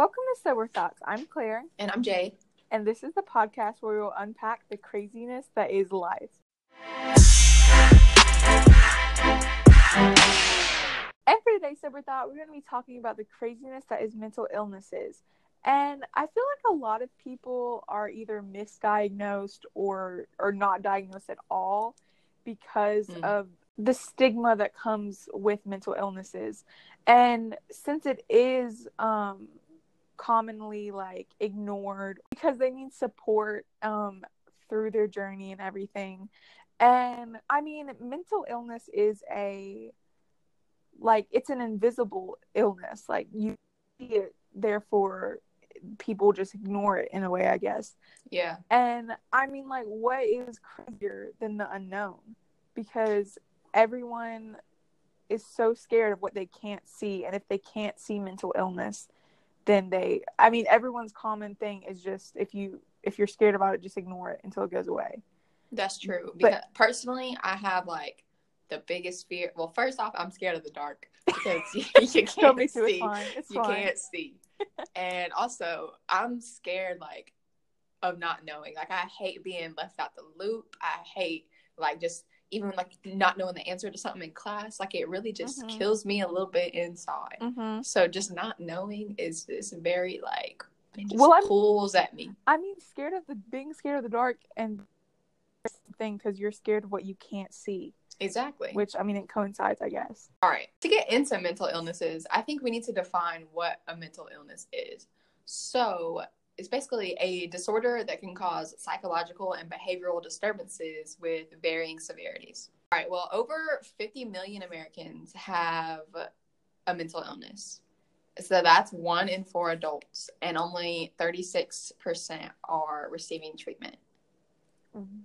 Welcome to Sober Thoughts. I'm Claire, And I'm Jay. and this is the podcast where we will unpack the craziness that is life. And for today's Sober Thought, we're going to be talking about the craziness that is mental illnesses. And I feel like a lot of people are either misdiagnosed or or not diagnosed at all because Mm. of the stigma that comes with mental illnesses. And since it is um commonly like ignored because they need support um through their journey and everything. And I mean, mental illness is a like it's an invisible illness. Like you see it, therefore people just ignore it in a way, I guess. Yeah. And I mean, like, what is crazier than the unknown? Because everyone is so scared of what they can't see. And if they can't see mental illness, then they, I mean, everyone's common thing is just if you, if you're scared about it, just ignore it until it goes away. That's true. But- Because personally, I have like the biggest fear. Well, first off, I'm scared of the dark because you, you can't to, it's see. fine. It's You fine. can't see. and also, I'm scared like of not knowing. Like I hate being left out the loop. I hate like just even like not knowing the answer to something in class. Like it really just Mhm. kills me a little bit inside. hmm So just not knowing is is very like it just Well, I'm- pulls at me. I mean, scared of the being scared of the dark and thing because you're scared of what you can't see, Exactly. which I mean, it coincides, I guess. All right. To get into mental illnesses, I think we need to define what a mental illness is. So, it's basically a disorder that can cause psychological and behavioral disturbances with varying severities. All right. Well, over 50 million Americans have a mental illness. So that's one in four adults, and only 36% are receiving treatment.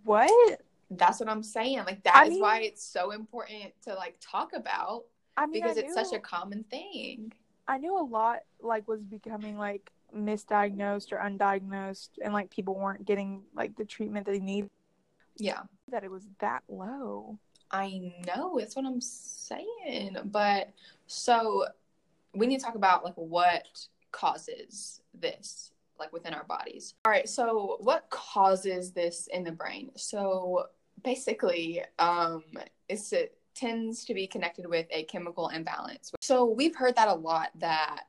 What? That's what I'm saying. Like, I that is why it's so important to like talk about I mean, because I it's knew, such a common thing. I knew a lot like was becoming like misdiagnosed or undiagnosed, and like people weren't getting like the treatment they need. Yeah, That it was that low. I know. That's what I'm saying. But so we need to talk about like what causes this like within our bodies. All right, so what causes this in the brain? So basically, um it's it tends to be connected with a chemical imbalance. So we've heard that a lot that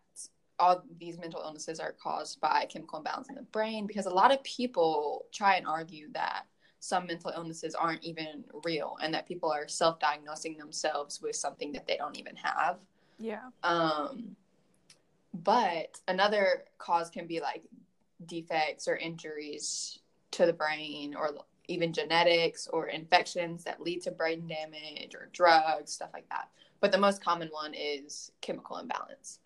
all these mental illnesses are caused by chemical imbalance in the brain because a lot of people try and argue that some mental illnesses aren't even real and that people are self-diagnosing themselves with something that they don't even have. Yeah. um, but another cause can be like defects or injuries to the brain or even genetics or infections that lead to brain damage or drugs stuff like that. But the most common one is chemical imbalance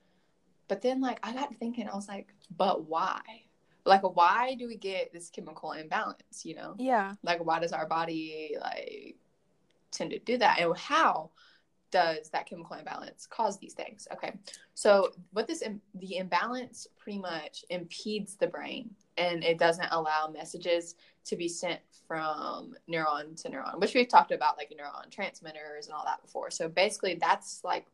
but then like i got thinking i was like but why? Like why do we get this chemical imbalance you know? Yeah. like why does our body like tend to do that? And how does that chemical imbalance cause these things? Okay. So what this Im- the imbalance pretty much impedes the brain and it doesn't allow messages to be sent from neuron to neuron which we've talked about like neuron transmitters and all that before. So basically that's like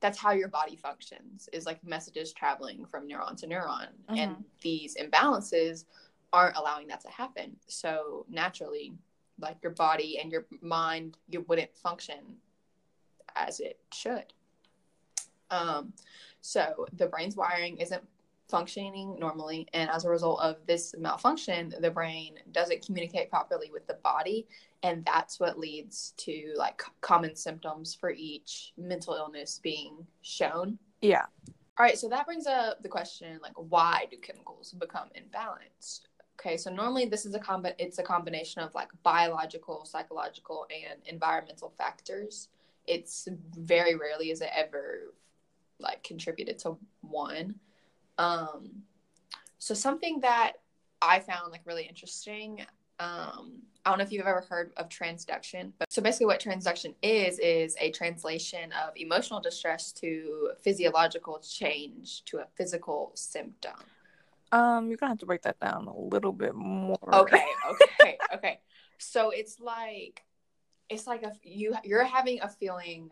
that's how your body functions is like messages traveling from neuron to neuron. And Mhm. these imbalances aren't allowing that to happen. So naturally like your body and your mind you wouldn't function as it should. Um so the brain's wiring isn't functioning normally and as a result of this malfunction the brain doesn't communicate properly with the body and that's what leads to like common symptoms for each mental illness being shown Yeah. all right, so that brings up the question like why do chemicals become imbalanced? Okay, so normally this is a combi- it's a combination of like biological, psychological and environmental factors. It's very rarely is it ever like contributed to one. Um so something that I found like really interesting um I don't know if you've ever heard of transduction, but so basically what transduction is is a translation of emotional distress to physiological change to a physical symptom. Um, you're gonna have to break that down a little bit more. Okay, okay, okay. So it's like it's like a you you're having a feeling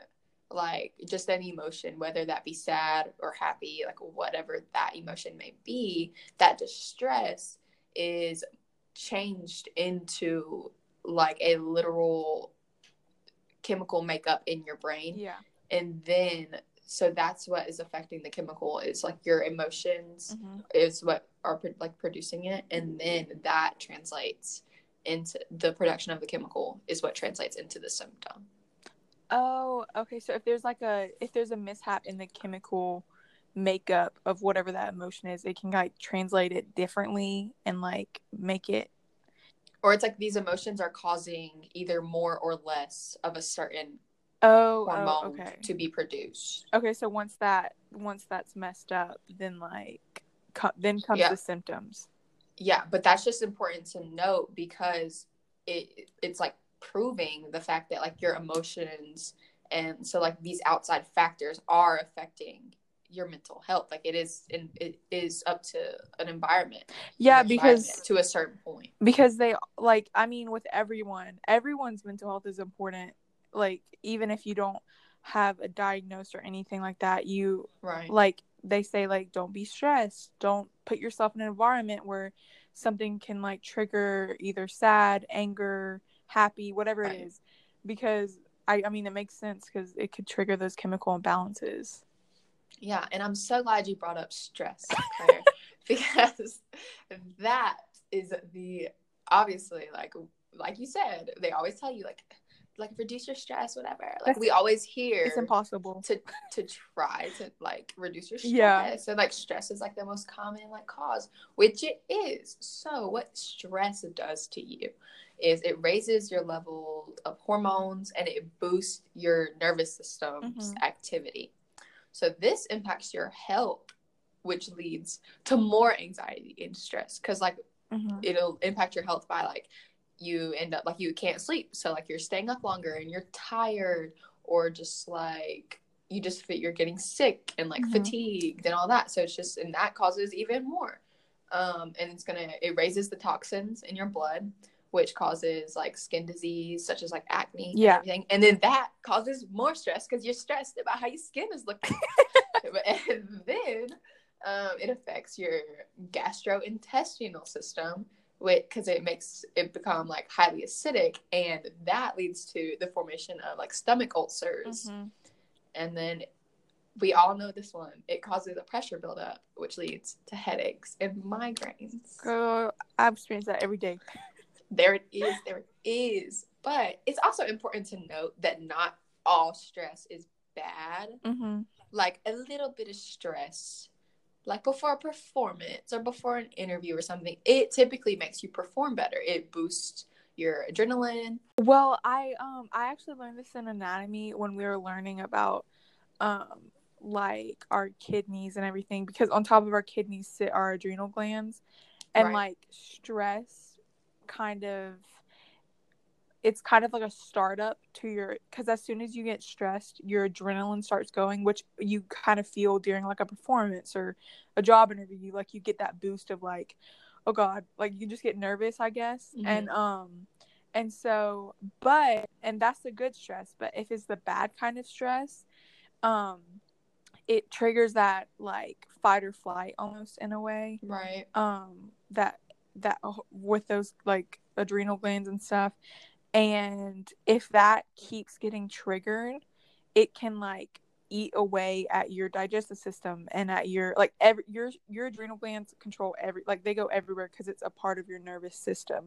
like just any emotion, whether that be sad or happy, like whatever that emotion may be, that distress is changed into like a literal chemical makeup in your brain. Yeah. And then so that's what is affecting the chemical is like your emotions Mhm. is what are pro- like producing it and then that translates into the production of the chemical is what translates into the symptom. Oh, okay. So if there's like a if there's a mishap in the chemical makeup of whatever that emotion is, it can like translate it differently and like make it Or it's like these emotions are causing either more or less of a certain oh, oh okay. to be produced. Okay, so once that once that's messed up, then like co- then comes Yeah. the symptoms. Yeah, but that's just important to note because it it's like proving the fact that like your emotions and so like these outside factors are affecting your mental health. Like it is and it is up to an environment. Yeah, an because environment to a certain point. because they like I mean with everyone, everyone's mental health is important. Like even if you don't have a diagnosis or anything like that, you Right. like they say like don't be stressed don't put yourself in an environment where something can like trigger either sad anger happy whatever Right. it is because I, I mean it makes sense because it could trigger those chemical imbalances Yeah, and I'm so glad you brought up stress, Claire, because that is the obviously like like you said, they always tell you like like reduce your stress, whatever. Like That's- we always hear it's impossible to to try to like reduce your stress. Yeah. So like stress is like the most common like cause, which it is. So what stress does to you is it raises your level of hormones and it boosts your nervous system's Mhm. activity. So this impacts your health, which leads to more anxiety and stress because like Mhm. it'll impact your health by like you end up like you can't sleep so like you're staying up longer and you're tired or just like you just feel you're getting sick and like Mhm. fatigued and all that so it's just and that causes even more um and it's gonna it raises the toxins in your blood which causes like skin disease such as like acne and Yeah. everything. And then that causes more stress because you're stressed about how your skin is looking. And then um, it affects your gastrointestinal system because it makes it become like highly acidic and that leads to the formation of like stomach ulcers. Mhm. and then we all know this one. It causes a pressure buildup which leads to headaches and migraines. Girl, I experience that every day there it is there it is. But it's also important to note that not all stress is bad. Mm-hmm. like a little bit of stress like before a performance or before an interview or something it typically makes you perform better. It boosts your adrenaline. Well, I um I actually learned this in anatomy when we were learning about um like our kidneys and everything because on top of our kidneys sit our adrenal glands. And Right. like stress kind of it's kind of like a startup to your because as soon as you get stressed your adrenaline starts going which you kind of feel during like a performance or a job interview. Like you get that boost of like oh god like you just get nervous i guess. Mhm. and um and so but and that's the good stress but if it's the bad kind of stress um it triggers that like fight or flight almost in a way right. um that that uh, with those like adrenal glands and stuff. And if that keeps getting triggered it can like eat away at your digestive system and at your like every your your adrenal glands control every like they go everywhere because it's a part of your nervous system.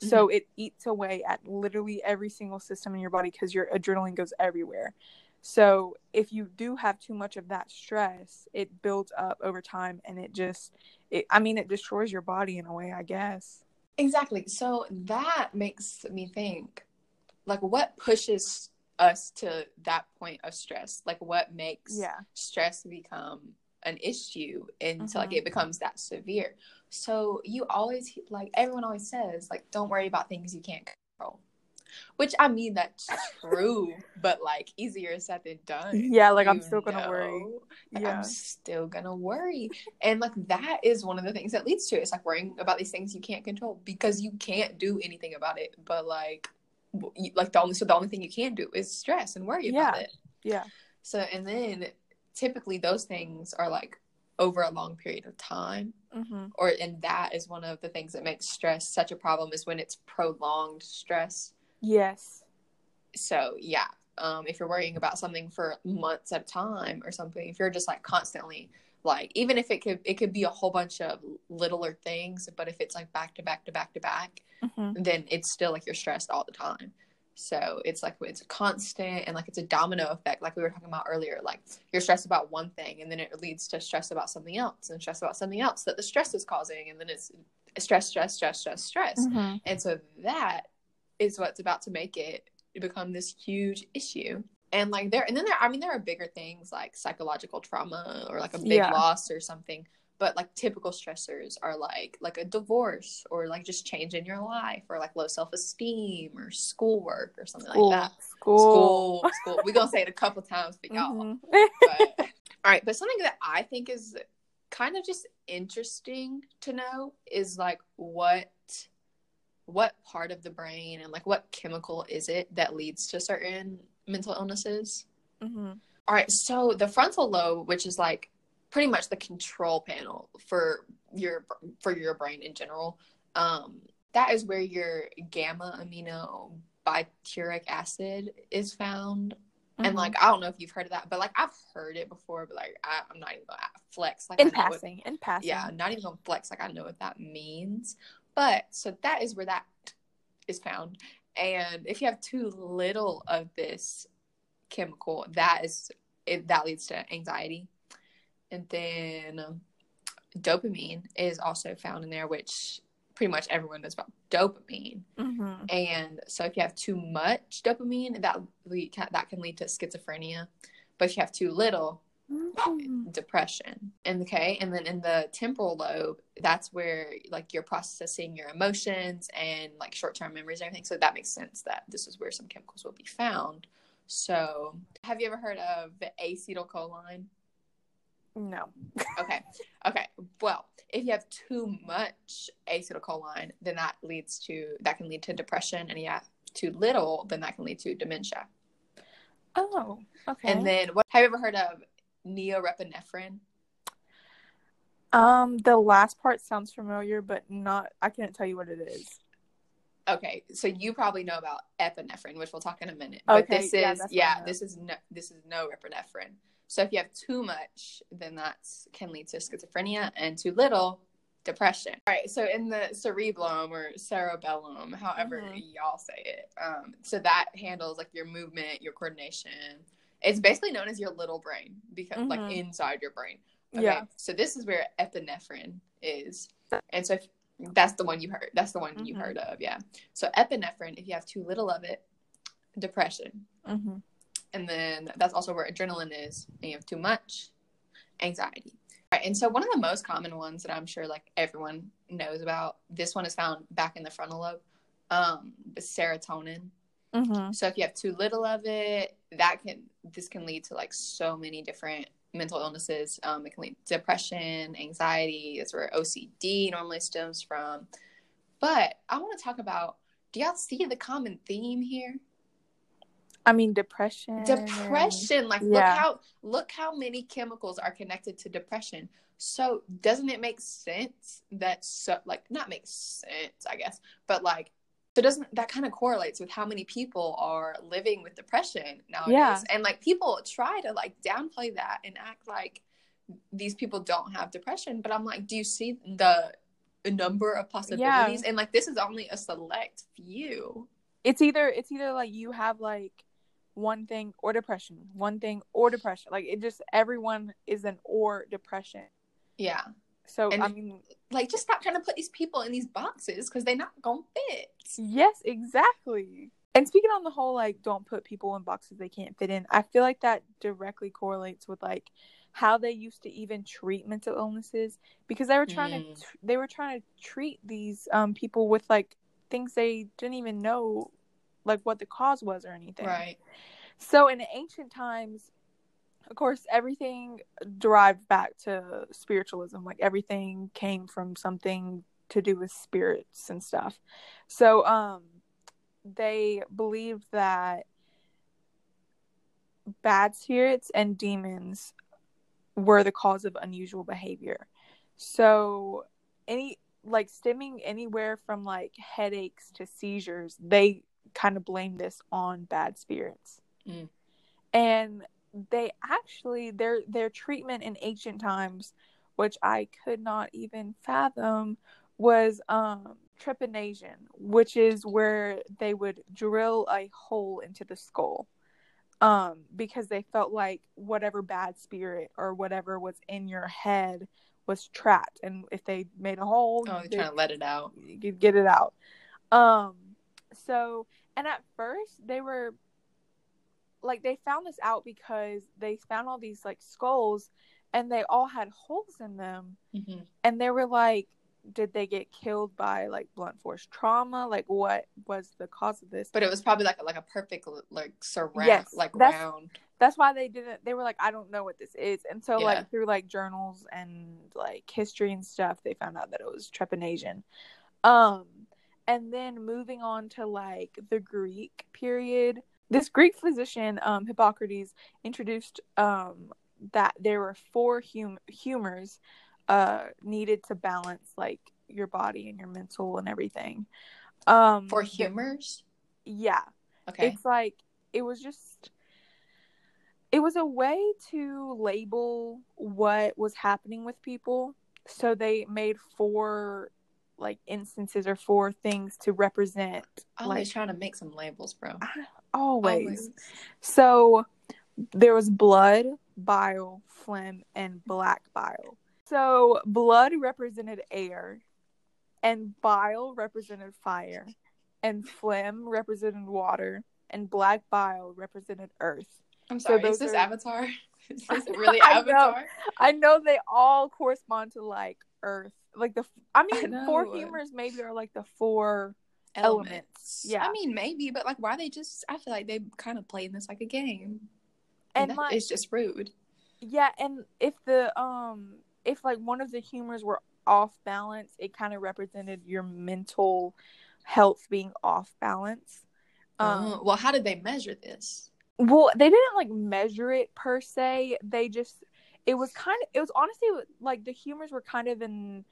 Mm-hmm. So it eats away at literally every single system in your body because your adrenaline goes everywhere so if you do have too much of that stress it builds up over time and it just it, i mean it destroys your body in a way i guess. Exactly. So that makes me think like what pushes us to that point of stress? Like what makes yeah. stress become an issue until like Mhm. it becomes that severe? So you always like everyone always says like don't worry about things you can't control which i mean that's true but like easier said than done yeah like i'm still gonna worry know? Like, yeah I'm still gonna worry. And like that is one of the things that leads to it. It's like worrying about these things you can't control because you can't do anything about it. But like, like the only so the only thing you can do is stress and worry about it. Yeah. So, and then typically those things are like over a long period of time. Mm-hmm. Or, and that is one of the things that makes stress such a problem is when it's prolonged stress. Yes. So, yeah. Um, if you're worrying about something for months at a time or something, if you're just like constantly like even if it could it could be a whole bunch of littler things but if it's like back to back to back to back Mm-hmm. then it's still like you're stressed all the time so it's like it's a constant and like it's a domino effect like we were talking about earlier like you're stressed about one thing and then it leads to stress about something else and stress about something else that the stress is causing and then it's stress stress stress stress stress Mm-hmm. and so that is what's about to make it become this huge issue. And like there, and then there, I mean, there are bigger things like psychological trauma or like a big Yeah. loss or something. But like typical stressors are like like a divorce or like just change in your life or like low self esteem or schoolwork or something School. like that. School. School, school. We're gonna say it a couple times, but y'all. Mhm. But, all right, but something that I think is kind of just interesting to know is like what what part of the brain and like what chemical is it that leads to certain mental illnesses? Mhm. All right, so the frontal lobe, which is like pretty much the control panel for your for your brain in general, um, that is where your gamma amino butyric acid is found. And Mhm. like I don't know if you've heard of that, but like I've heard it before, but like I, I'm not even gonna flex. Like in know what- passing, in passing. yeah, not even gonna flex. Like I know what that means. But so that is where that is found. And if you have too little of this chemical, that is it that leads to anxiety. And then um, dopamine is also found in there, which pretty much everyone knows about dopamine. Mhm. And so if you have too much dopamine, that lead, that can lead to schizophrenia. But if you have too little, Mhm. depression and okay and then in the temporal lobe that's where like you're processing your emotions and like short-term memories and everything so that makes sense that this is where some chemicals will be found so have you ever heard of acetylcholine No. okay okay well if you have too much acetylcholine then that leads to that can lead to depression and if you have too little then that can lead to dementia Oh. Okay. and then what have you ever heard of norepinephrine um, the last part sounds familiar, but not. I can't tell you what it is. Okay, so you probably know about epinephrine, which we'll talk in a minute. But Okay, this yeah, is yeah, this is no this is no epinephrine. So if you have too much, then that can lead to schizophrenia, and too little, depression. All right, so in the cerebellum or cerebellum, however Mhm. y'all say it, um, so that handles like your movement, your coordination. It's basically known as your little brain because like Mhm. inside your brain. Okay, Yeah. so this is where epinephrine is, and so if, that's the one you heard. That's the one you Mhm. heard of, yeah. So epinephrine, if you have too little of it, depression, Mm-hmm. and then that's also where adrenaline is, and you have too much, anxiety. Right, and so one of the most common ones that I'm sure like everyone knows about, this one is found back in the frontal lobe, um, serotonin. Mm-hmm. So if you have too little of it, that can this can lead to like so many different mental illnesses. Um, it can lead to depression, anxiety. That's where OCD normally stems from. But I want to talk about. Do y'all see the common theme here? I mean, depression. Depression. Like look how look how many chemicals are connected to depression. So doesn't it make sense that so like not make sense, I guess, but like so doesn't that kind of correlates with how many people are living with depression nowadays? Yeah. And like people try to like downplay that and act like these people don't have depression, but I'm like, do you see the number of possibilities? And like this is only a select few. It's either it's either like you have like one thing or depression, one thing or depression. Like it just everyone is an or depression. Yeah. So And- I mean, Like just stop trying to put these people in these boxes because they're not gonna fit. yes, exactly. And speaking on the whole, like don't put people in boxes they can't fit in. I feel like that directly correlates with like how they used to even treat mental illnesses because they were trying Mm. to they were trying to treat these um people with like things they didn't even know like what the cause was or anything. Right. So in ancient times, of course, everything derived back to spiritualism. Like everything came from something to do with spirits and stuff. So um they believed that bad spirits and demons were the cause of unusual behavior. So any like stemming anywhere from like headaches to seizures, they kind of blame this on bad spirits. Mm. And they actually their their treatment in ancient times, which I could not even fathom, was um trepanation, which is where they would drill a hole into the skull. Um, because they felt like whatever bad spirit or whatever was in your head was trapped, and if they made a hole, Oh, they- they're trying to let it out. you could get it out. Um, so and at first they were like they found this out because they found all these like skulls and they all had holes in them. Hmm and they were like did they get killed by like blunt force trauma? Like what was the cause of this? But it was probably like a, like a perfect like surround, Yes, like that's- round. that's why they didn't they were like i don't know what this is. And so Yeah. like through like journals and like history and stuff they found out that it was trepanation. Um and then moving on to like the greek period this greek physician um hippocrates introduced um that there were four hum- humors uh needed to balance like your body and your mental and everything um For humors. yeah Okay. it's like it was just it was a way to label what was happening with people so they made four like instances or four things to represent Always like trying to make some labels, bro. always. so there was blood bile phlegm and black bile so blood represented air and bile represented fire and phlegm represented water and black bile represented earth I'm sorry. those is this are- Avatar? Is this really I know. Avatar? I know they all correspond to like Earth, like the. I mean, I four humors maybe are like the four. Elements. Elements, yeah. I mean, maybe, but like, why they just? I feel like they kind of playing this like a game, And that like, it's just rude. yeah, and if the um, if like one of the humors were off balance, it kind of represented your mental health being off balance. Um, Oh, well, how did they measure this? well, they didn't like measure it per se. They just, it was kind of, it was honestly like the humors were kind of in,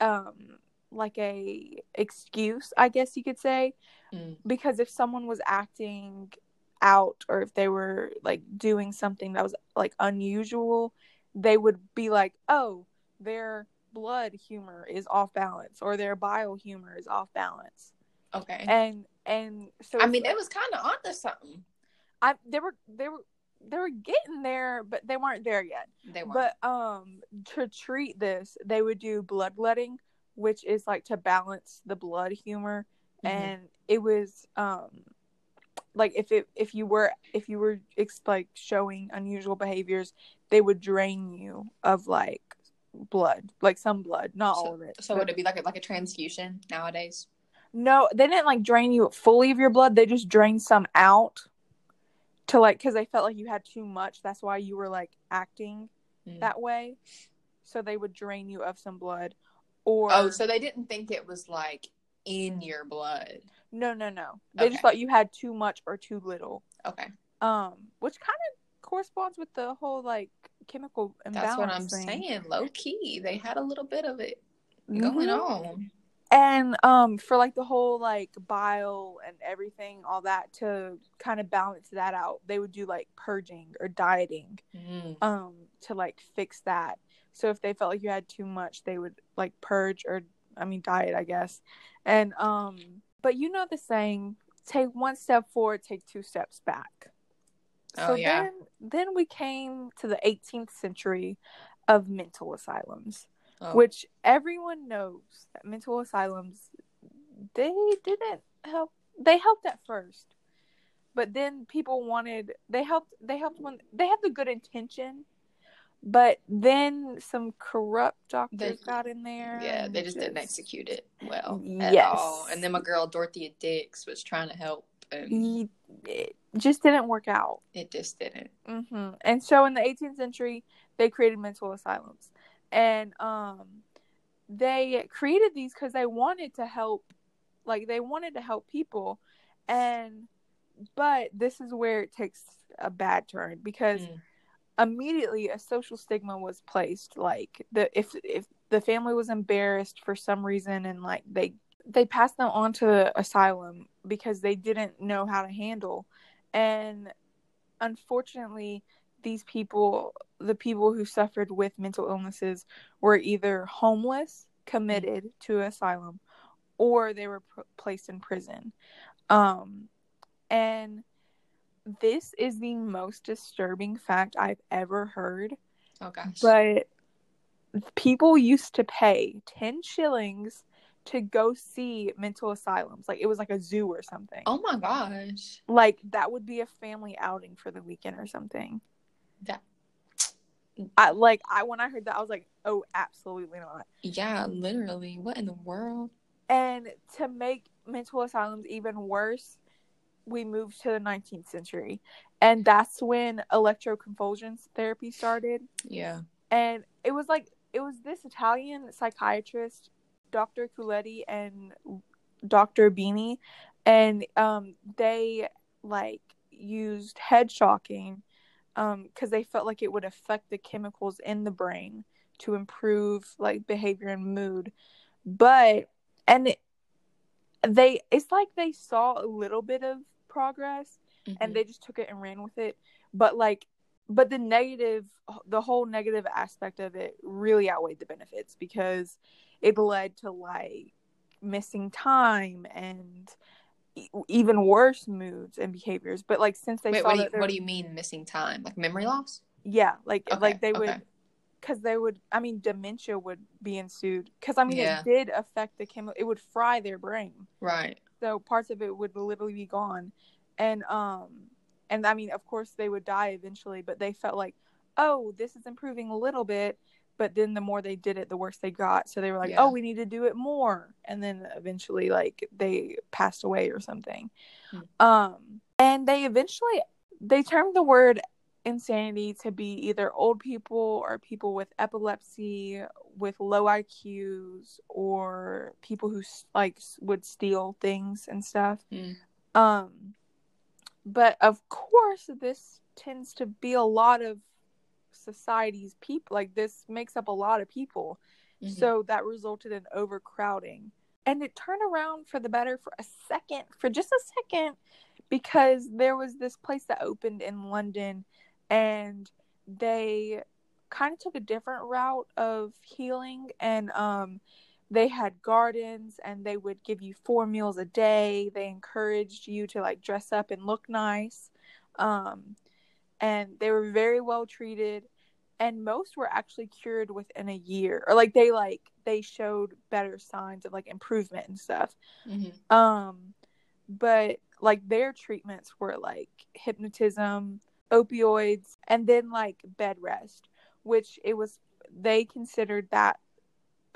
um, like a excuse, I guess you could say. Mm. because if someone was acting out or if they were like doing something that was like unusual they would be like oh their blood humor is off balance or their bile humor is off balance Okay. and and so I mean, like- it was kind of onto something. I they were they were they were getting there but they weren't there yet They weren't. but um to treat this they would do bloodletting which is like to balance the blood humor Mhm. and it was um like if it if you were if you were ex- like showing unusual behaviors they would drain you of like blood like some blood not all of it so but- would it be like a, like a transfusion nowadays? no they didn't like drain you fully of your blood they just drained some out to like because they felt like you had too much that's why you were like acting Mm. that way so they would drain you of some blood or Oh, so they didn't think it was like in your blood. no no no they Okay. just thought you had too much or too little Okay, um which kind of corresponds with the whole like chemical imbalance that's what I'm thing. saying. Low key, they had a little bit of it going Mhm. on. And um for like the whole like bile and everything all that to kind of balance that out they would do like purging or dieting Mm. um to like fix that so if they felt like you had too much they would like purge or i mean diet i guess and um but you know the saying take one step forward take two steps back Oh, yeah. then then we came to the 18th century of mental asylums Oh. which everyone knows that mental asylums they didn't help they helped at first but then people wanted they helped they helped when they had the good intention but then some corrupt doctors They- got in there yeah, they just didn't execute it well at Yes. all. And then my girl Dorothea Dix was trying to help, and it just didn't work out it just didn't. hmm And so in the 18th century, they created mental asylums, and um, they created these because they wanted to help, like they wanted to help people, and but this is where it takes a bad turn because Mm. immediately a social stigma was placed like the if if the family was embarrassed for some reason and like they they passed them on to the asylum because they didn't know how to handle and unfortunately these people the people who suffered with mental illnesses were either homeless committed to asylum or they were pr- placed in prison um and this is the most disturbing fact I've ever heard. Oh gosh. But people used to pay 10 shillings to go see mental asylums. Like it was like a zoo or something. oh my gosh. Like that would be a family outing for the weekend or something. That I like I when I heard that I was like, "Oh, absolutely not." yeah, literally. What in the world? And to make mental asylums even worse, we moved to the 19th century. And that's when electroconvulsions therapy started. Yeah. And it was like, it was this Italian psychiatrist, Dr. Cerletti and Dr. Bini. And um, they like used head shocking because they felt like it would affect the chemicals in the brain to improve like behavior and mood. But, and it, they, it's like they saw a little bit of progress Mhm. and they just took it and ran with it but like but the negative the whole negative aspect of it really outweighed the benefits because it led to like missing time and even worse moods and behaviors but like since they Wait, saw what do, you, what do you mean missing time? Like memory loss? yeah like Okay, like they would because they would i mean dementia would be ensued because i mean Yeah. it did affect the chemical it would fry their brain Right. so parts of it would literally be gone and um and i mean of course they would die eventually but they felt like oh this is improving a little bit but then the more they did it the worse they got so they were like Yeah. oh we need to do it more and then eventually like they passed away or something Hmm. um and they eventually they termed the word insanity to be either old people or people with epilepsy with low IQs or people who like would steal things and stuff. Mm. Um but of course this tends to be a lot of society's people like this makes up a lot of people. Mhm. So that resulted in overcrowding. And it turned around for the better for a second, for just a second, because there was this place that opened in London and they kind of took a different route of healing and um they had gardens and they would give you four meals a day. They encouraged you to like dress up and look nice. Um and they were very well treated and most were actually cured within a year or like they like they showed better signs of like improvement and stuff. Mhm. um but like their treatments were like hypnotism opioids and then like bed rest which it was they considered that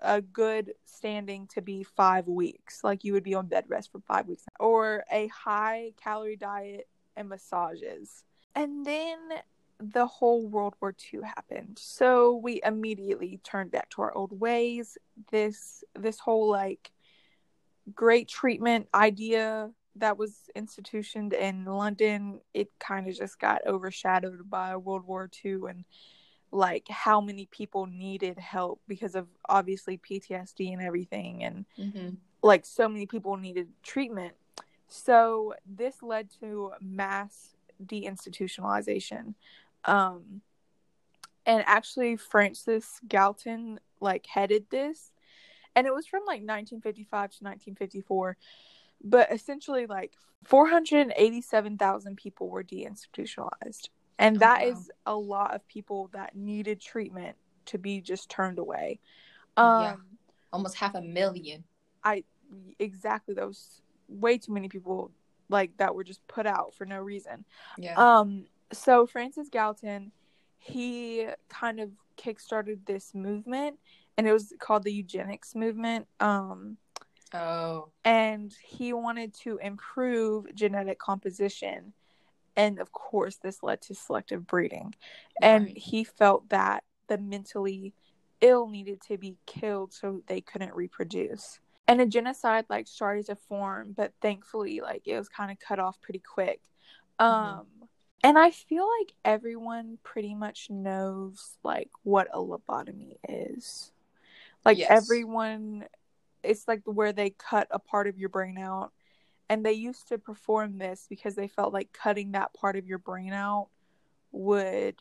a good standing to be five weeks. Like you would be on bed rest for five weeks or a high calorie diet and massages. And then the whole World War II happened. So we immediately turned back to our old ways. This this whole like great treatment idea that was institutioned in London, it kind of just got overshadowed by World War II and like how many people needed help because of obviously PTSD and everything and Mhm. like so many people needed treatment. So this led to mass deinstitutionalization. Um and actually Francis Galton like headed this and it was from like 1955 to 1954 but essentially like 487,000 people were deinstitutionalized and Oh, that wow. is a lot of people that needed treatment to be just turned away. Um Yeah. Almost half a million. I exactly those way too many people like that were just put out for no reason. Yeah. Um so Francis Galton he kind of kickstarted this movement and it was called the eugenics movement. Um oh. and he wanted to improve genetic composition and of course this led to selective breeding and he felt that the mentally ill needed to be killed so they couldn't reproduce and a genocide like started to form but thankfully like it was kind of cut off pretty quick um Mm-hmm. And i feel like everyone pretty much knows like what a lobotomy is like Yes. everyone it's like where they cut a part of your brain out and they used to perform this because they felt like cutting that part of your brain out would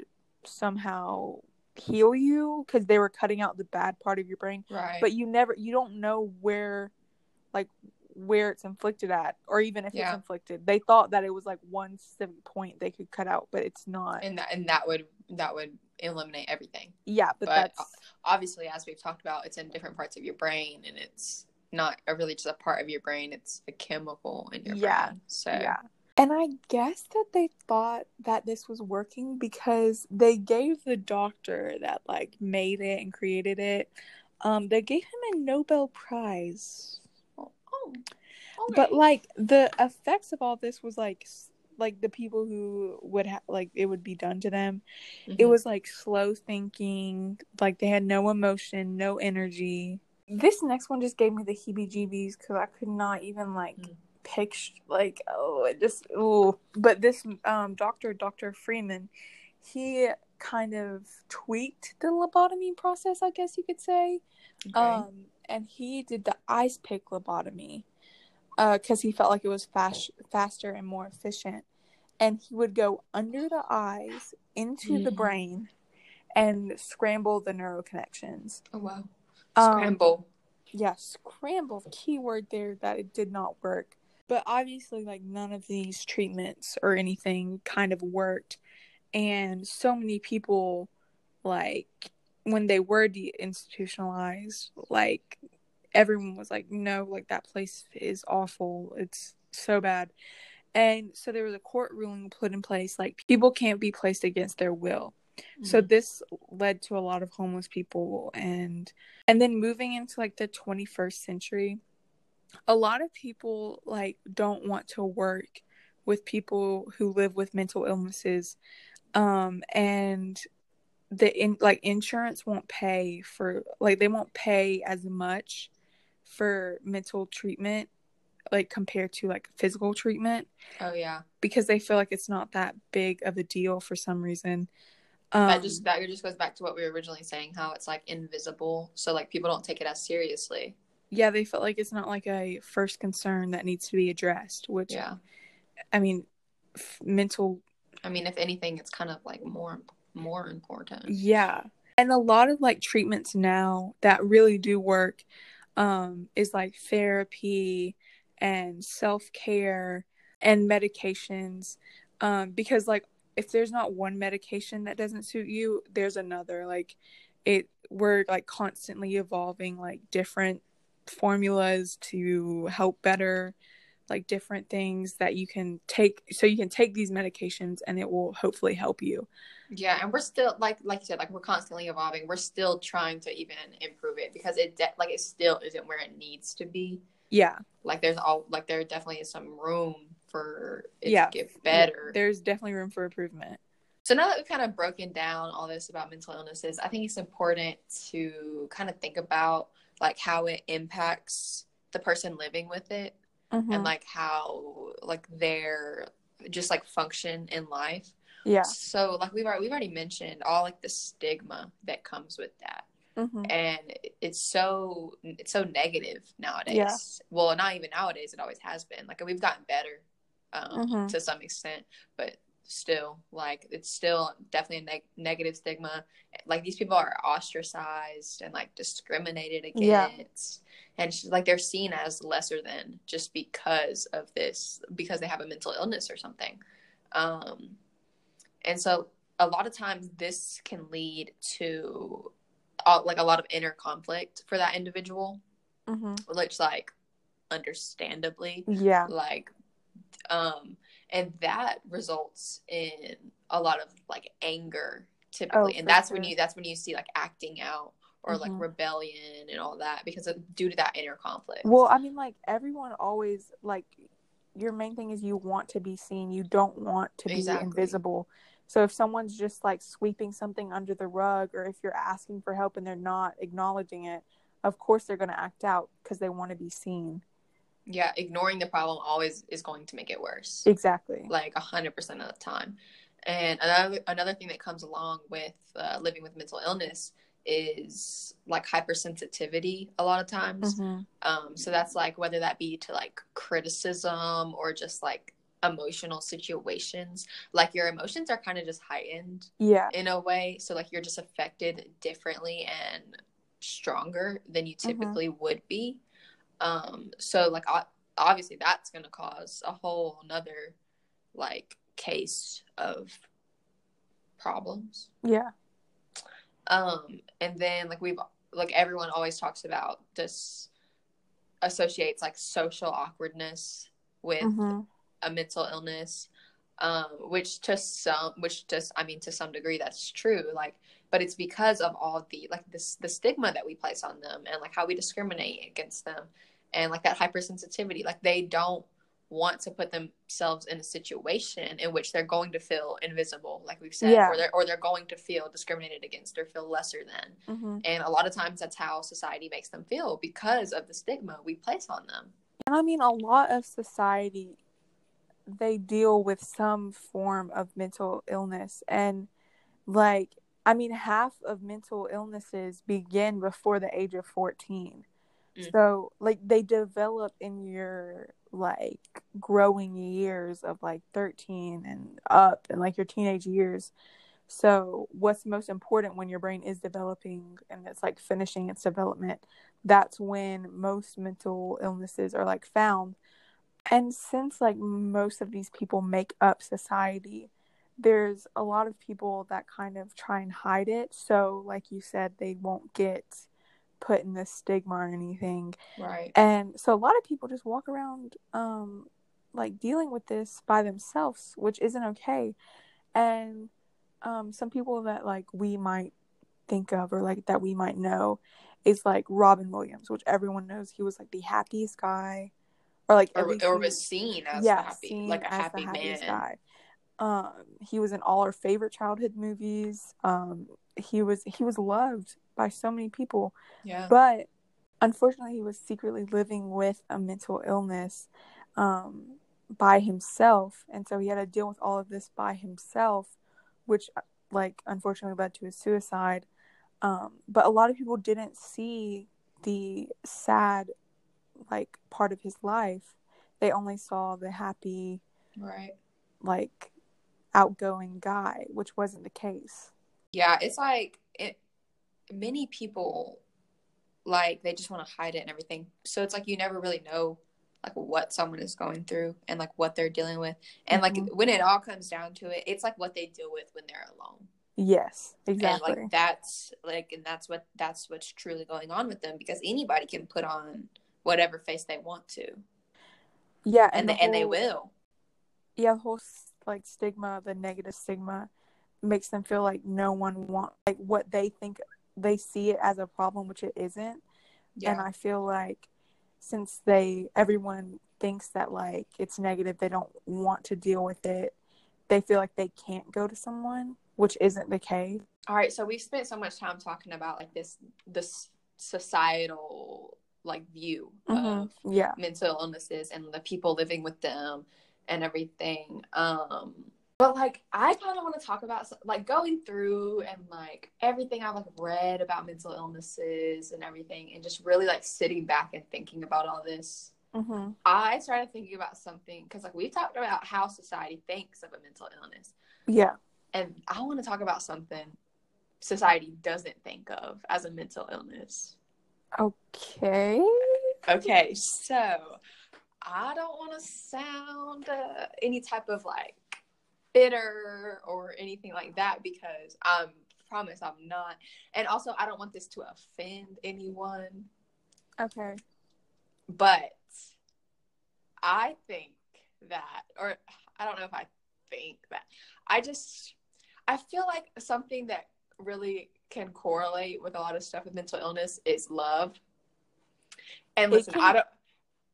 somehow heal you because they were cutting out the bad part of your brain Right. but you never you don't know where like where it's inflicted at or even if Yeah. it's inflicted they thought that it was like one specific point they could cut out but it's not and that and that would that would eliminate everything. yeah but, but, Obviously, as we've talked about, it's in different parts of your brain, and it's not a really just a part of your brain; it's a chemical in your Yeah. brain. So yeah and i guess that they thought that this was working because they gave the doctor that like made it and created it um they gave him a nobel prize oh, but like the effects of all this was like like the people who would have like it would be done to them it Mhm. was like slow thinking like they had no emotion no energy this next one just gave me the heebie jeebies because i could not even like Mm. picture like oh it just oh but this um doctor dr freeman he kind of tweaked the lobotomy process i guess you could say Okay. um and he did the ice pick lobotomy because he felt like it was fast, faster and more efficient. And he would go under the eyes into the Mhm. brain and scramble the neuroconnections. oh wow, Scramble. Um, scramble. yeah, scramble. Keyword there that it did not work. But obviously, like none of these treatments or anything kind of worked. And so many people, like, when they were deinstitutionalized, like, everyone was like, no, like, that place is awful. It's so bad. And so there was a court ruling put in place, like, people can't be placed against their will. So Mhm. this led to a lot of homeless people and and then moving into like the 21st century a lot of people like don't want to work with people who live with mental illnesses um and the in like insurance won't pay for like they won't pay as much for mental treatment like compared to like physical treatment oh yeah, because they feel like it's not that big of a deal for some reason. Um, that just that just goes back to what we were originally saying, how it's like invisible, so like people don't take it as seriously. yeah they felt like it's not like a first concern that needs to be addressed which Yeah, i mean f- mental I mean, if anything, it's kind of like more more important. yeah and a lot of like treatments now that really do work um is like therapy and self-care and medications um because like if there's not one medication that doesn't suit you there's another like it we're like constantly evolving like different formulas to help better like different things that you can take so you can take these medications and it will hopefully help you Yeah, and we're still like like you said, like we're constantly evolving. We're still trying to even improve it because it de- like it still isn't where it needs to be. yeah Like there's all like there definitely is some room for it Yeah. to get better. there's definitely room for improvement So now that we've kind of broken down all this about mental illnesses, I think it's important to kind of think about like how it impacts the person living with it Mm-hmm. and like how like their just like function in life. yeah So like we've already we've already mentioned all like the stigma that comes with that. hmm And it's so it's so negative nowadays. Yeah. Well, not even nowadays, it always has been. Like we've gotten better um Mhm. to some extent, but still like it's still definitely a neg- negative stigma. Like these people are ostracized and like discriminated Yeah. And like they're seen as lesser than just because of this because they have a mental illness or something. Um and so a lot of times this can lead to uh, like a lot of inner conflict for that individual, hmm which like understandably yeah. like um and that results in a lot of like anger typically. Oh, and that's when you that's when you see like acting out or like Mhm. rebellion and all that because of due to that inner conflict well i mean like everyone always like your main thing is you want to be seen you don't want to be Exactly. invisible so if someone's just like sweeping something under the rug or if you're asking for help and they're not acknowledging it of course they're going to act out because they want to be seen. Yeah, ignoring the problem always is going to make it worse. Exactly. Like a hundred percent of the time. And another another thing that comes along with uh, living with mental illness is like hypersensitivity a lot of times. Mhm. Um, so that's like whether that be to like criticism or just like emotional situations. Like your emotions are kind of just heightened Yeah. in a way. So like you're just affected differently and stronger than you Mhm. typically would be. Um, so like obviously that's gonna cause a whole another like case of problems. Yeah. Um, and then like we've like everyone always talks about this associates like social awkwardness with Mhm. a mental illness um which to some which just i mean to some degree that's true like but it's because of all the like this the stigma that we place on them and like how we discriminate against them and like that hypersensitivity like they don't want to put themselves in a situation in which they're going to feel invisible like we've said Yeah. or they're or they're going to feel discriminated against or feel lesser than Mhm. and a lot of times that's how society makes them feel because of the stigma we place on them And I mean, a lot of society, they deal with some form of mental illness. And, like, I mean, half of mental illnesses begin before the age of 14. Mm. So, like, they develop in your, like, growing years of, like, 13 and up and, like, your teenage years. So, what's most important when your brain is developing and it's like finishing its development, that's when most mental illnesses are like found. And since like most of these people make up society, there's a lot of people that kind of try and hide it. So, like you said, they won't get put in this stigma or anything. right And so a lot of people just walk around um like dealing with this by themselves, which isn't okay. And um some people that like we might think of or like that we might know is like Robin Williams, which everyone knows he was like the happiest guy. Or like or, or was seen as yeah, happy, seen like a happy man. guy. Um, he was in all our favorite childhood movies. Um, he was he was loved by so many people, Yeah, but unfortunately, he was secretly living with a mental illness um, by himself, and so he had to deal with all of this by himself, which like unfortunately led to his suicide. Um, but a lot of people didn't see the sad like part of his life. They only saw the happy right. like outgoing guy, which wasn't the case. Yeah, it's like it. Many people like they just want to hide it and everything. So it's like you never really know like what someone is going through and like what they're dealing with. And like Mhm. when it all comes down to it, it's like what they deal with when they're alone. Yes, exactly. And like that's like and that's what that's what's truly going on with them because anybody can put on whatever face they want to. yeah, And the they, and they will. Yeah, the whole like stigma, the negative stigma, makes them feel like no one want like what they think they see it as a problem, which it isn't. Yeah. And I feel like since they everyone thinks that like it's negative, they don't want to deal with it. They feel like they can't go to someone, which isn't the case. All right, so we've spent so much time talking about like this this societal like view of Yeah. mental illnesses and the people living with them and everything. Um but like I kind of want to talk about like going through and like everything I've like read about mental illnesses and everything and just really like sitting back and thinking about all this. Mm-hmm. I started thinking about something because like we talked about how society thinks of a mental illness Yeah. and I want to talk about something society doesn't think of as a mental illness. Okay. Okay, so I don't want to sound uh, any type of like bitter or anything like that because I promise I'm not. And also, I don't want this to offend anyone, Okay. but I think that, or I don't know if I think that, I just, I feel like something that really can correlate with a lot of stuff with mental illness is love. And It listen, can- I don't,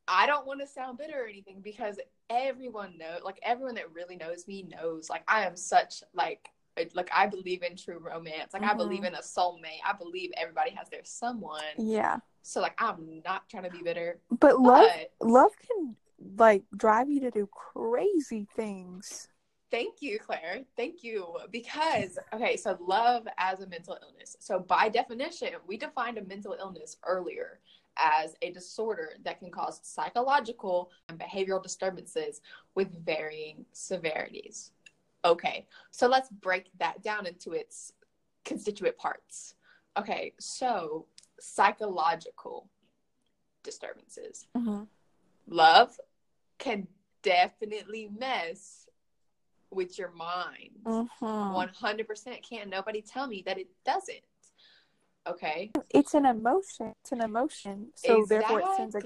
I don't want to sound bitter or anything because everyone knows, like everyone that really knows me knows, like I am such like like I believe in true romance. Like I Mhm. believe in a soulmate. I believe everybody has their someone. Yeah. So like I'm not trying to be bitter, But love love can like drive you to do crazy things. thank you, Claire. Thank you because okay, so love as a mental illness. So by definition, we defined a mental illness earlier as a disorder that can cause psychological and behavioral disturbances with varying severities. Okay, so let's break that down into its constituent parts. Okay, so psychological disturbances. Mm-hmm. Love can definitely mess with your mind. Mm-hmm. 100% can't nobody tell me that it doesn't. Okay? It's an emotion. It's an emotion. So therefore, it sends a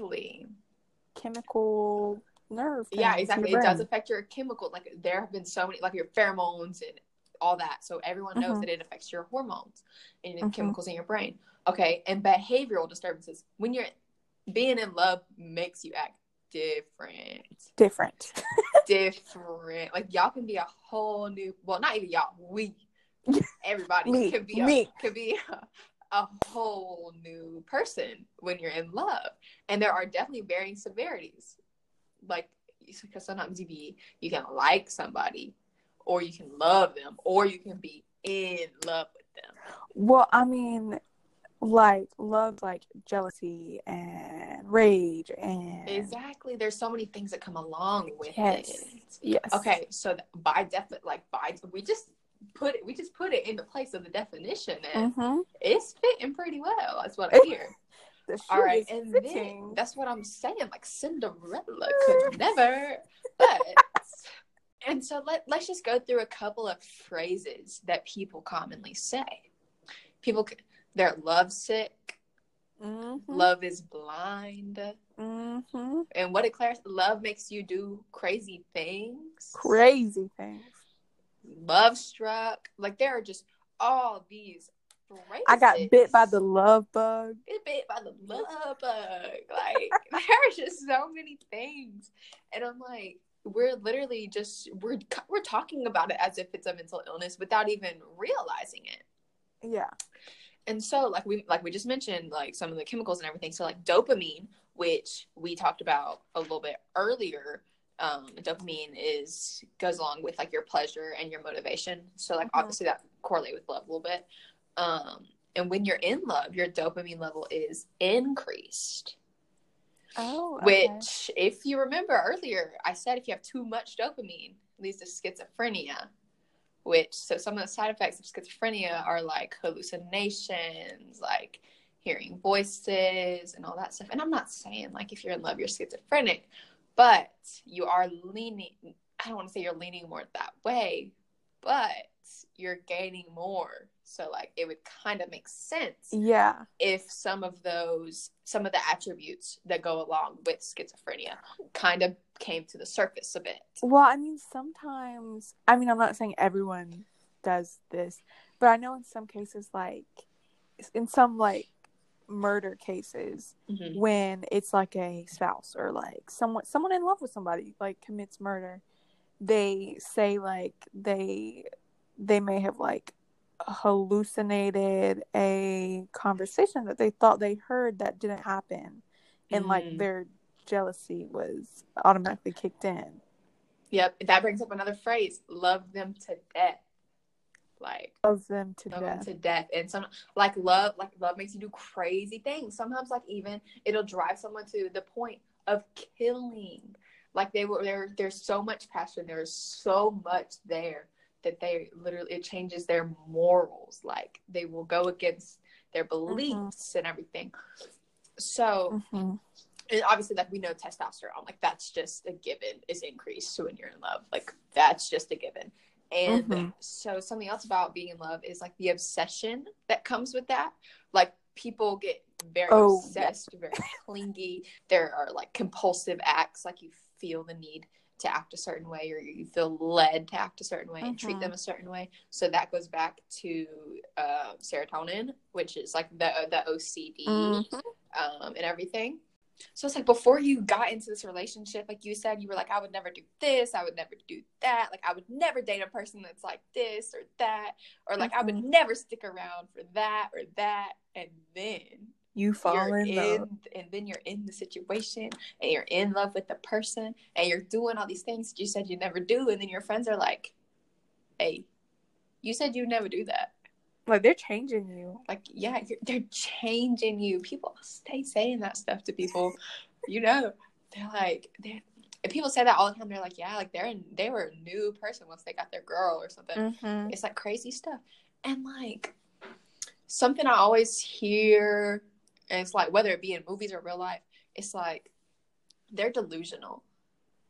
chemical nerve. Yeah, exactly. It does affect your chemical. Like there have been so many, like your pheromones and all that. So everyone knows Mhm. that it affects your hormones and Mhm. chemicals in your brain. Okay, and behavioral disturbances. When you're being in love makes you act different. different. different. Like y'all can be a whole new. Well, not even y'all. We, everybody Me, can be a, me. can be a, a whole new person when you're in love, and there are definitely varying severities. Like because sometimes you be you can like somebody, or you can love them, or you can be in love with them. Well, I mean, like love, like jealousy and rage and Exactly. There's so many things that come along with Yes. it. Yes. Okay, so by defi- like by we just put it we just put it in the place of the definition and Mm-hmm. it's fitting pretty well. That's what I hear. All right, and fitting. then that's what I'm saying. Like Cinderella could never, but and so let let's just go through a couple of phrases that people commonly say. People they're lovesick, Mhm. love is blind, Mhm. and what declares love makes you do crazy things. Crazy things. Love struck. Like there are just all these phrases. I got bit by the love bug. Get bit by the love bug. Like there are just so many things, and I'm like, we're literally just we're we're talking about it as if it's a mental illness without even realizing it. Yeah. And so, like we like we just mentioned, like some of the chemicals and everything. So, like dopamine, which we talked about a little bit earlier, um, dopamine is goes along with like your pleasure and your motivation. So, like Mhm. obviously that correlate with love a little bit. Um, and when you're in love, your dopamine level is increased. Oh. okay. Which, if you remember earlier, I said if you have too much dopamine, leads to schizophrenia. Which, so some of the side effects of schizophrenia are like hallucinations, like hearing voices and all that stuff. And I'm not saying like if you're in love, you're schizophrenic, but you are leaning, I don't want to say you're leaning more that way, but you're gaining more. So, like, it would kind of make sense Yeah. if some of those some of the attributes that go along with schizophrenia kind of came to the surface a bit Well, I mean, sometimes, I mean, I'm not saying everyone does this, but I know in some cases, like, in some, like, murder cases, when it's like a spouse or like someone someone in love with somebody like commits murder they say like they they may have like hallucinated a conversation that they thought they heard that didn't happen and like Mhm. their jealousy was automatically kicked in. Yep that brings up another phrase love them to death like of them to love them death. to death. And some like love like love makes you do crazy things. Sometimes like even it'll drive someone to the point of killing. Like they were there there's so much passion. There's so much there that they literally it changes their morals. Like they will go against their beliefs and everything. So Mhm. and obviously like we know testosterone like that's just a given is increased when you're in love. Like that's just a given and Mhm. so something else about being in love is like the obsession that comes with that like people get very Oh, obsessed very clingy there are like compulsive acts like you feel the need to act a certain way or you feel led to act a certain way and treat Mhm. them a certain way so that goes back to uh, serotonin which is like the the ocd Mhm. um, and everything. So it's like before you got into this relationship, like you said, you were like, I would never do this, I would never do that. Like I would never date a person that's like this or that, or like I would Mhm. never stick around for that or that. And then You fall you're in love. and then you're in the situation and you're in love with the person and you're doing all these things that you said you never do, and then your friends are like, Hey, you said you never do that. Like they're changing you. Like, yeah, you're, they're changing you. People stay saying that stuff to people. you know, they're like, they're, people say that all the time. They're like, yeah, like they're in, they were a new person once they got their girl or something. Mm-hmm. It's like crazy stuff. And like something I always hear, and it's like whether it be in movies or real life, it's like they're delusional.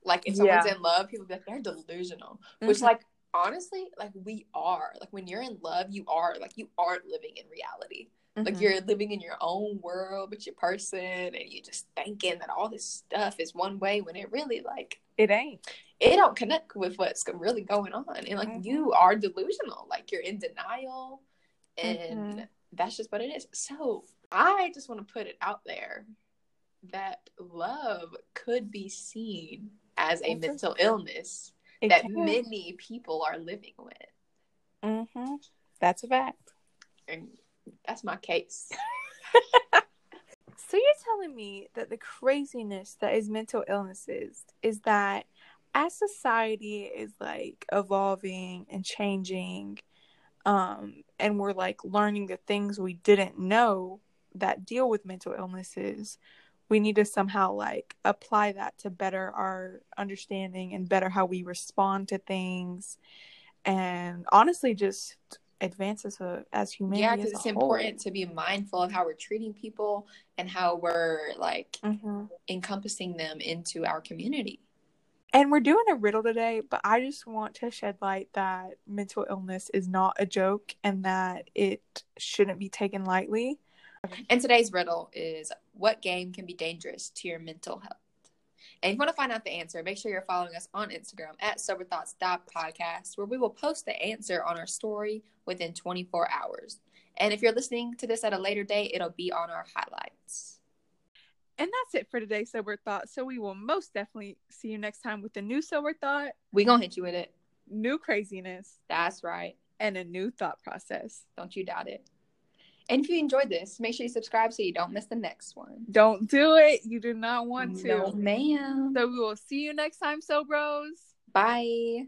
Like if someone's Yeah. in love, people be like, they're delusional. Which Mhm. like honestly, like we are. Like when you're in love, you are like you aren't living in reality. Like Mhm. you're living in your own world with your person and you're just thinking that all this stuff is one way when it really like it ain't. it don't connect with what's really going on and like Mhm. you are delusional like you're in denial and Mhm. that's just what it is so i just want to put it out there that love could be seen as a- mental illness It that can. many people are living with Mm-hmm. That's a fact. and that's my case So you're telling me that the craziness that is mental illnesses is that as society is like evolving and changing, um, and we're like learning the things we didn't know that deal with mental illnesses, we need to somehow like apply that to better our understanding and better how we respond to things, and honestly, just advance as a as humanity. yeah because it's whole. important to be mindful of how we're treating people and how we're like Mhm. encompassing them into our community And we're doing a riddle today, but I just want to shed light that mental illness is not a joke and that it shouldn't be taken lightly. And today's riddle is what game can be dangerous to your mental health? And if you want to find out the answer, make sure you're following us on Instagram at soberthoughts.podcast, where we will post the answer on our story within 24 hours. And if you're listening to this at a later date, it'll be on our highlights. And that's it for today's Sober Thought. So we will most definitely see you next time with a new Sober Thought, We gonna hit you with it. new craziness, That's right. and a new thought process. Don't you doubt it. And if you enjoyed this, make sure you subscribe so you don't miss the next one. Don't do it. You do not want to. No, ma'am. So we will see you next time, So Bros. Bye.